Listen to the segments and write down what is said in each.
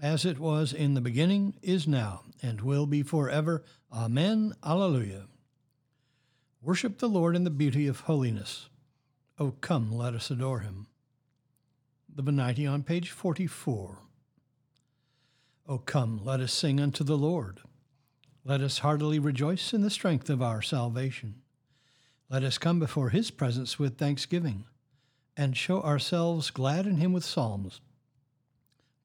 as it was in the beginning, is now, and will be forever. Amen. Alleluia. Worship the Lord in the beauty of holiness. O come, let us adore him. The Venite on page 44. O come, let us sing unto the Lord. Let us heartily rejoice in the strength of our salvation. Let us come before his presence with thanksgiving, and show ourselves glad in him with psalms.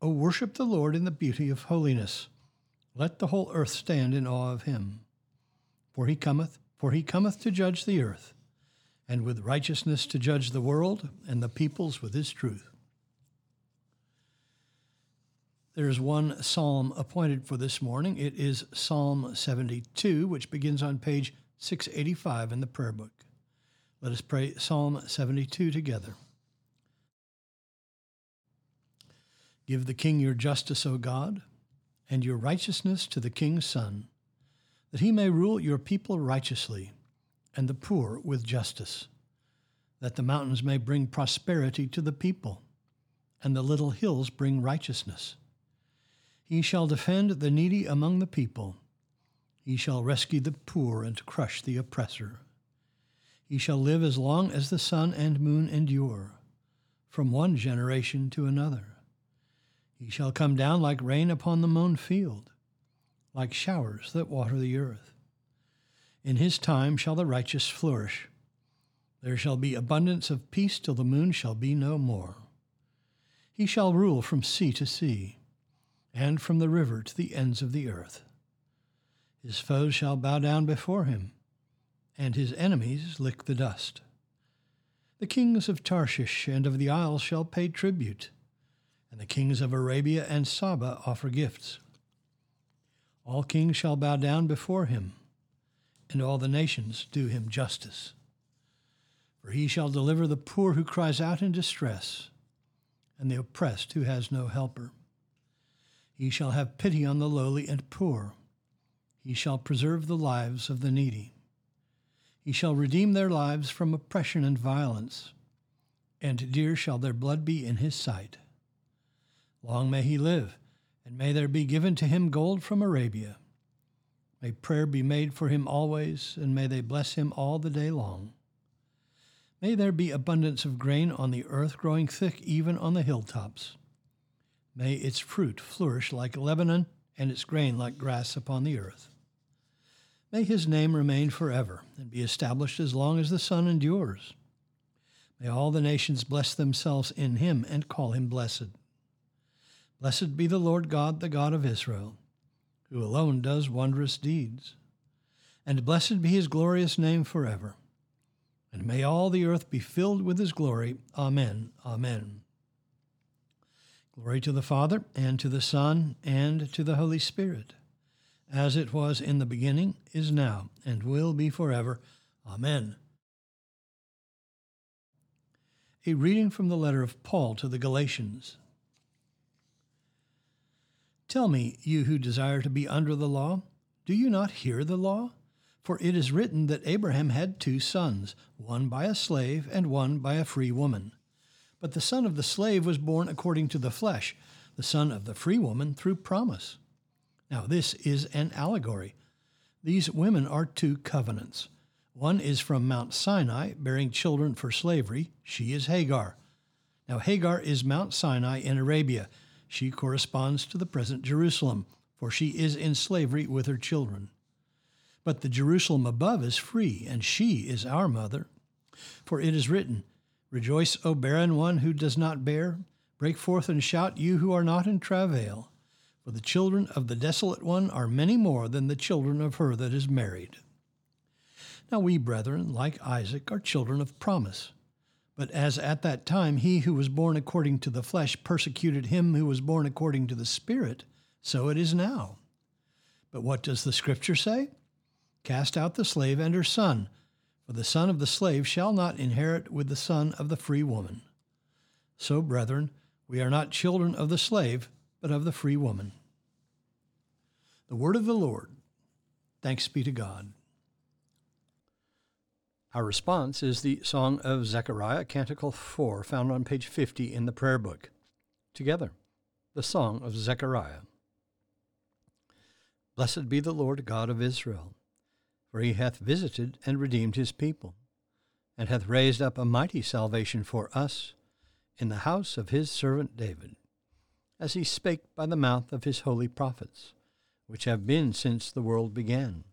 O worship the Lord in the beauty of holiness. Let the whole earth stand in awe of him. For he cometh, for he cometh to judge the earth, and with righteousness to judge the world and the peoples with his truth. There is one psalm appointed for this morning. It is Psalm 72, which begins on page 685 in the prayer book. Let us pray Psalm 72 together. Give the king your justice, O God, and your righteousness to the king's son, that he may rule your people righteously, and the poor with justice, that the mountains may bring prosperity to the people, and the little hills bring righteousness. He shall defend the needy among the people. He shall rescue the poor and crush the oppressor. He shall live as long as the sun and moon endure, from one generation to another. He shall come down like rain upon the mown field, like showers that water the earth. In his time shall the righteous flourish. There shall be abundance of peace till the moon shall be no more. He shall rule from sea to sea, and from the river to the ends of the earth. His foes shall bow down before him, and his enemies lick the dust. The kings of Tarshish and of the isles shall pay tribute and the kings of Arabia and Saba offer gifts. All kings shall bow down before him, and all the nations do him justice. For he shall deliver the poor who cries out in distress, and the oppressed who has no helper. He shall have pity on the lowly and poor. He shall preserve the lives of the needy. He shall redeem their lives from oppression and violence, and dear shall their blood be in his sight. Long may he live, and may there be given to him gold from Arabia. May prayer be made for him always, and may they bless him all the day long. May there be abundance of grain on the earth, growing thick even on the hilltops. May its fruit flourish like Lebanon, and its grain like grass upon the earth. May his name remain forever, and be established as long as the sun endures. May all the nations bless themselves in him and call him blessed. Blessed be the Lord God, the God of Israel, who alone does wondrous deeds. And blessed be his glorious name forever. And may all the earth be filled with his glory. Amen. Amen. Glory to the Father, and to the Son, and to the Holy Spirit, as it was in the beginning, is now, and will be forever. Amen. A reading from the letter of Paul to the Galatians. Tell me, you who desire to be under the law, do you not hear the law? For it is written that Abraham had two sons, one by a slave and one by a free woman. But the son of the slave was born according to the flesh, the son of the free woman through promise. Now, this is an allegory. These women are two covenants. One is from Mount Sinai, bearing children for slavery. She is Hagar. Now, Hagar is Mount Sinai in Arabia she corresponds to the present Jerusalem, for she is in slavery with her children. But the Jerusalem above is free, and she is our mother. For it is written, Rejoice, O barren one who does not bear. Break forth and shout, you who are not in travail. For the children of the desolate one are many more than the children of her that is married. Now we, brethren, like Isaac, are children of promise. But as at that time he who was born according to the flesh persecuted him who was born according to the Spirit, so it is now. But what does the Scripture say? Cast out the slave and her son, for the son of the slave shall not inherit with the son of the free woman. So, brethren, we are not children of the slave, but of the free woman. The word of the Lord. Thanks be to God. Our response is the Song of Zechariah, Canticle 4, found on page 50 in the prayer book. Together, the Song of Zechariah. Blessed be the Lord God of Israel, for he hath visited and redeemed his people, and hath raised up a mighty salvation for us in the house of his servant David, as he spake by the mouth of his holy prophets, which have been since the world began,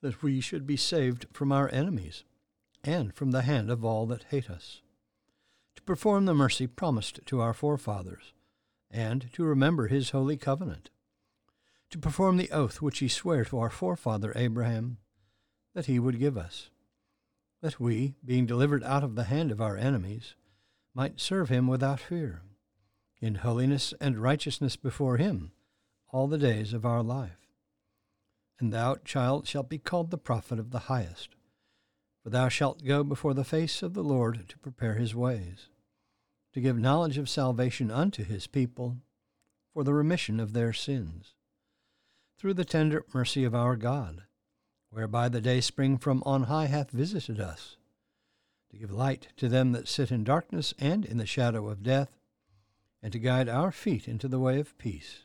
that we should be saved from our enemies, and from the hand of all that hate us, to perform the mercy promised to our forefathers, and to remember his holy covenant to perform the oath which he sware to our forefather Abraham, that he would give us, that we, being delivered out of the hand of our enemies, might serve him without fear, in holiness and righteousness before him all the days of our life. And thou, child, shalt be called the prophet of the highest, for thou shalt go before the face of the Lord to prepare his ways, to give knowledge of salvation unto his people, for the remission of their sins through the tender mercy of our God, whereby the day spring from on high hath visited us, to give light to them that sit in darkness and in the shadow of death, and to guide our feet into the way of peace.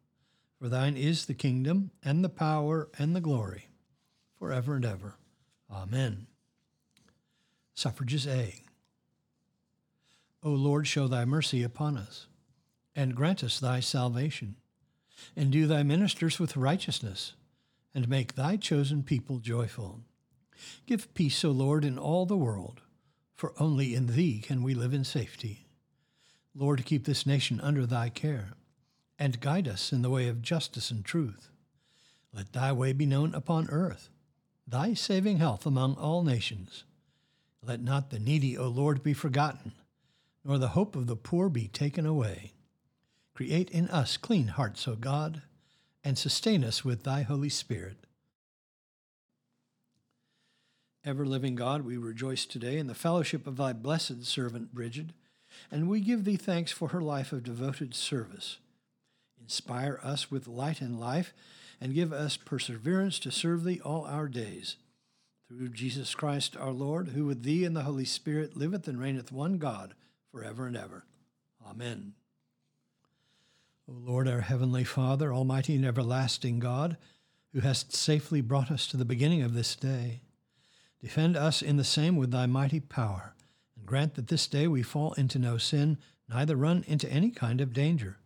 For thine is the kingdom, and the power, and the glory, forever and ever. Amen. Suffrages A. O Lord, show thy mercy upon us, and grant us thy salvation. Endue thy ministers with righteousness and make thy chosen people joyful. Give peace, O Lord, in all the world, for only in thee can we live in safety. Lord, keep this nation under thy care, and guide us in the way of justice and truth. Let thy way be known upon earth, thy saving health among all nations. Let not the needy, O Lord, be forgotten, nor the hope of the poor be taken away. Create in us clean hearts, O God and sustain us with thy Holy Spirit. Ever living God, we rejoice today in the fellowship of thy blessed servant Bridget, and we give thee thanks for her life of devoted service. Inspire us with light and life, and give us perseverance to serve thee all our days. Through Jesus Christ our Lord, who with thee and the Holy Spirit liveth and reigneth one God, for ever and ever. Amen. O Lord, our heavenly Father, almighty and everlasting God, who hast safely brought us to the beginning of this day, defend us in the same with thy mighty power, and grant that this day we fall into no sin, neither run into any kind of danger,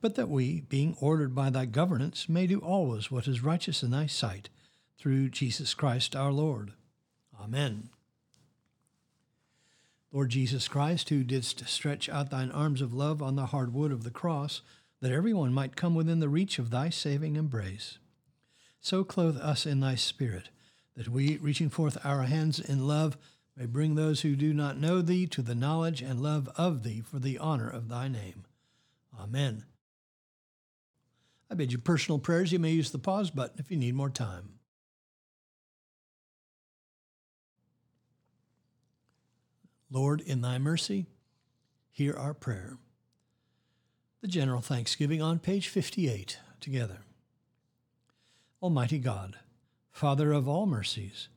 but that we, being ordered by thy governance, may do always what is righteous in thy sight, through Jesus Christ our Lord. Amen. Lord Jesus Christ, who didst stretch out thine arms of love on the hard wood of the cross, that everyone might come within the reach of thy saving embrace. So clothe us in thy Spirit, that we, reaching forth our hands in love, may bring those who do not know thee to the knowledge and love of thee for the honor of thy name. Amen. I bid you personal prayers. You may use the pause button if you need more time. Lord, in thy mercy, hear our prayer the General Thanksgiving on page 58 together. Almighty God, Father of all mercies,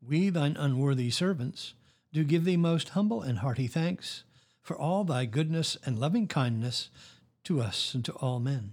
we, thine unworthy servants, do give thee most humble and hearty thanks for all thy goodness and loving kindness to us and to all men.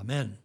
Amen.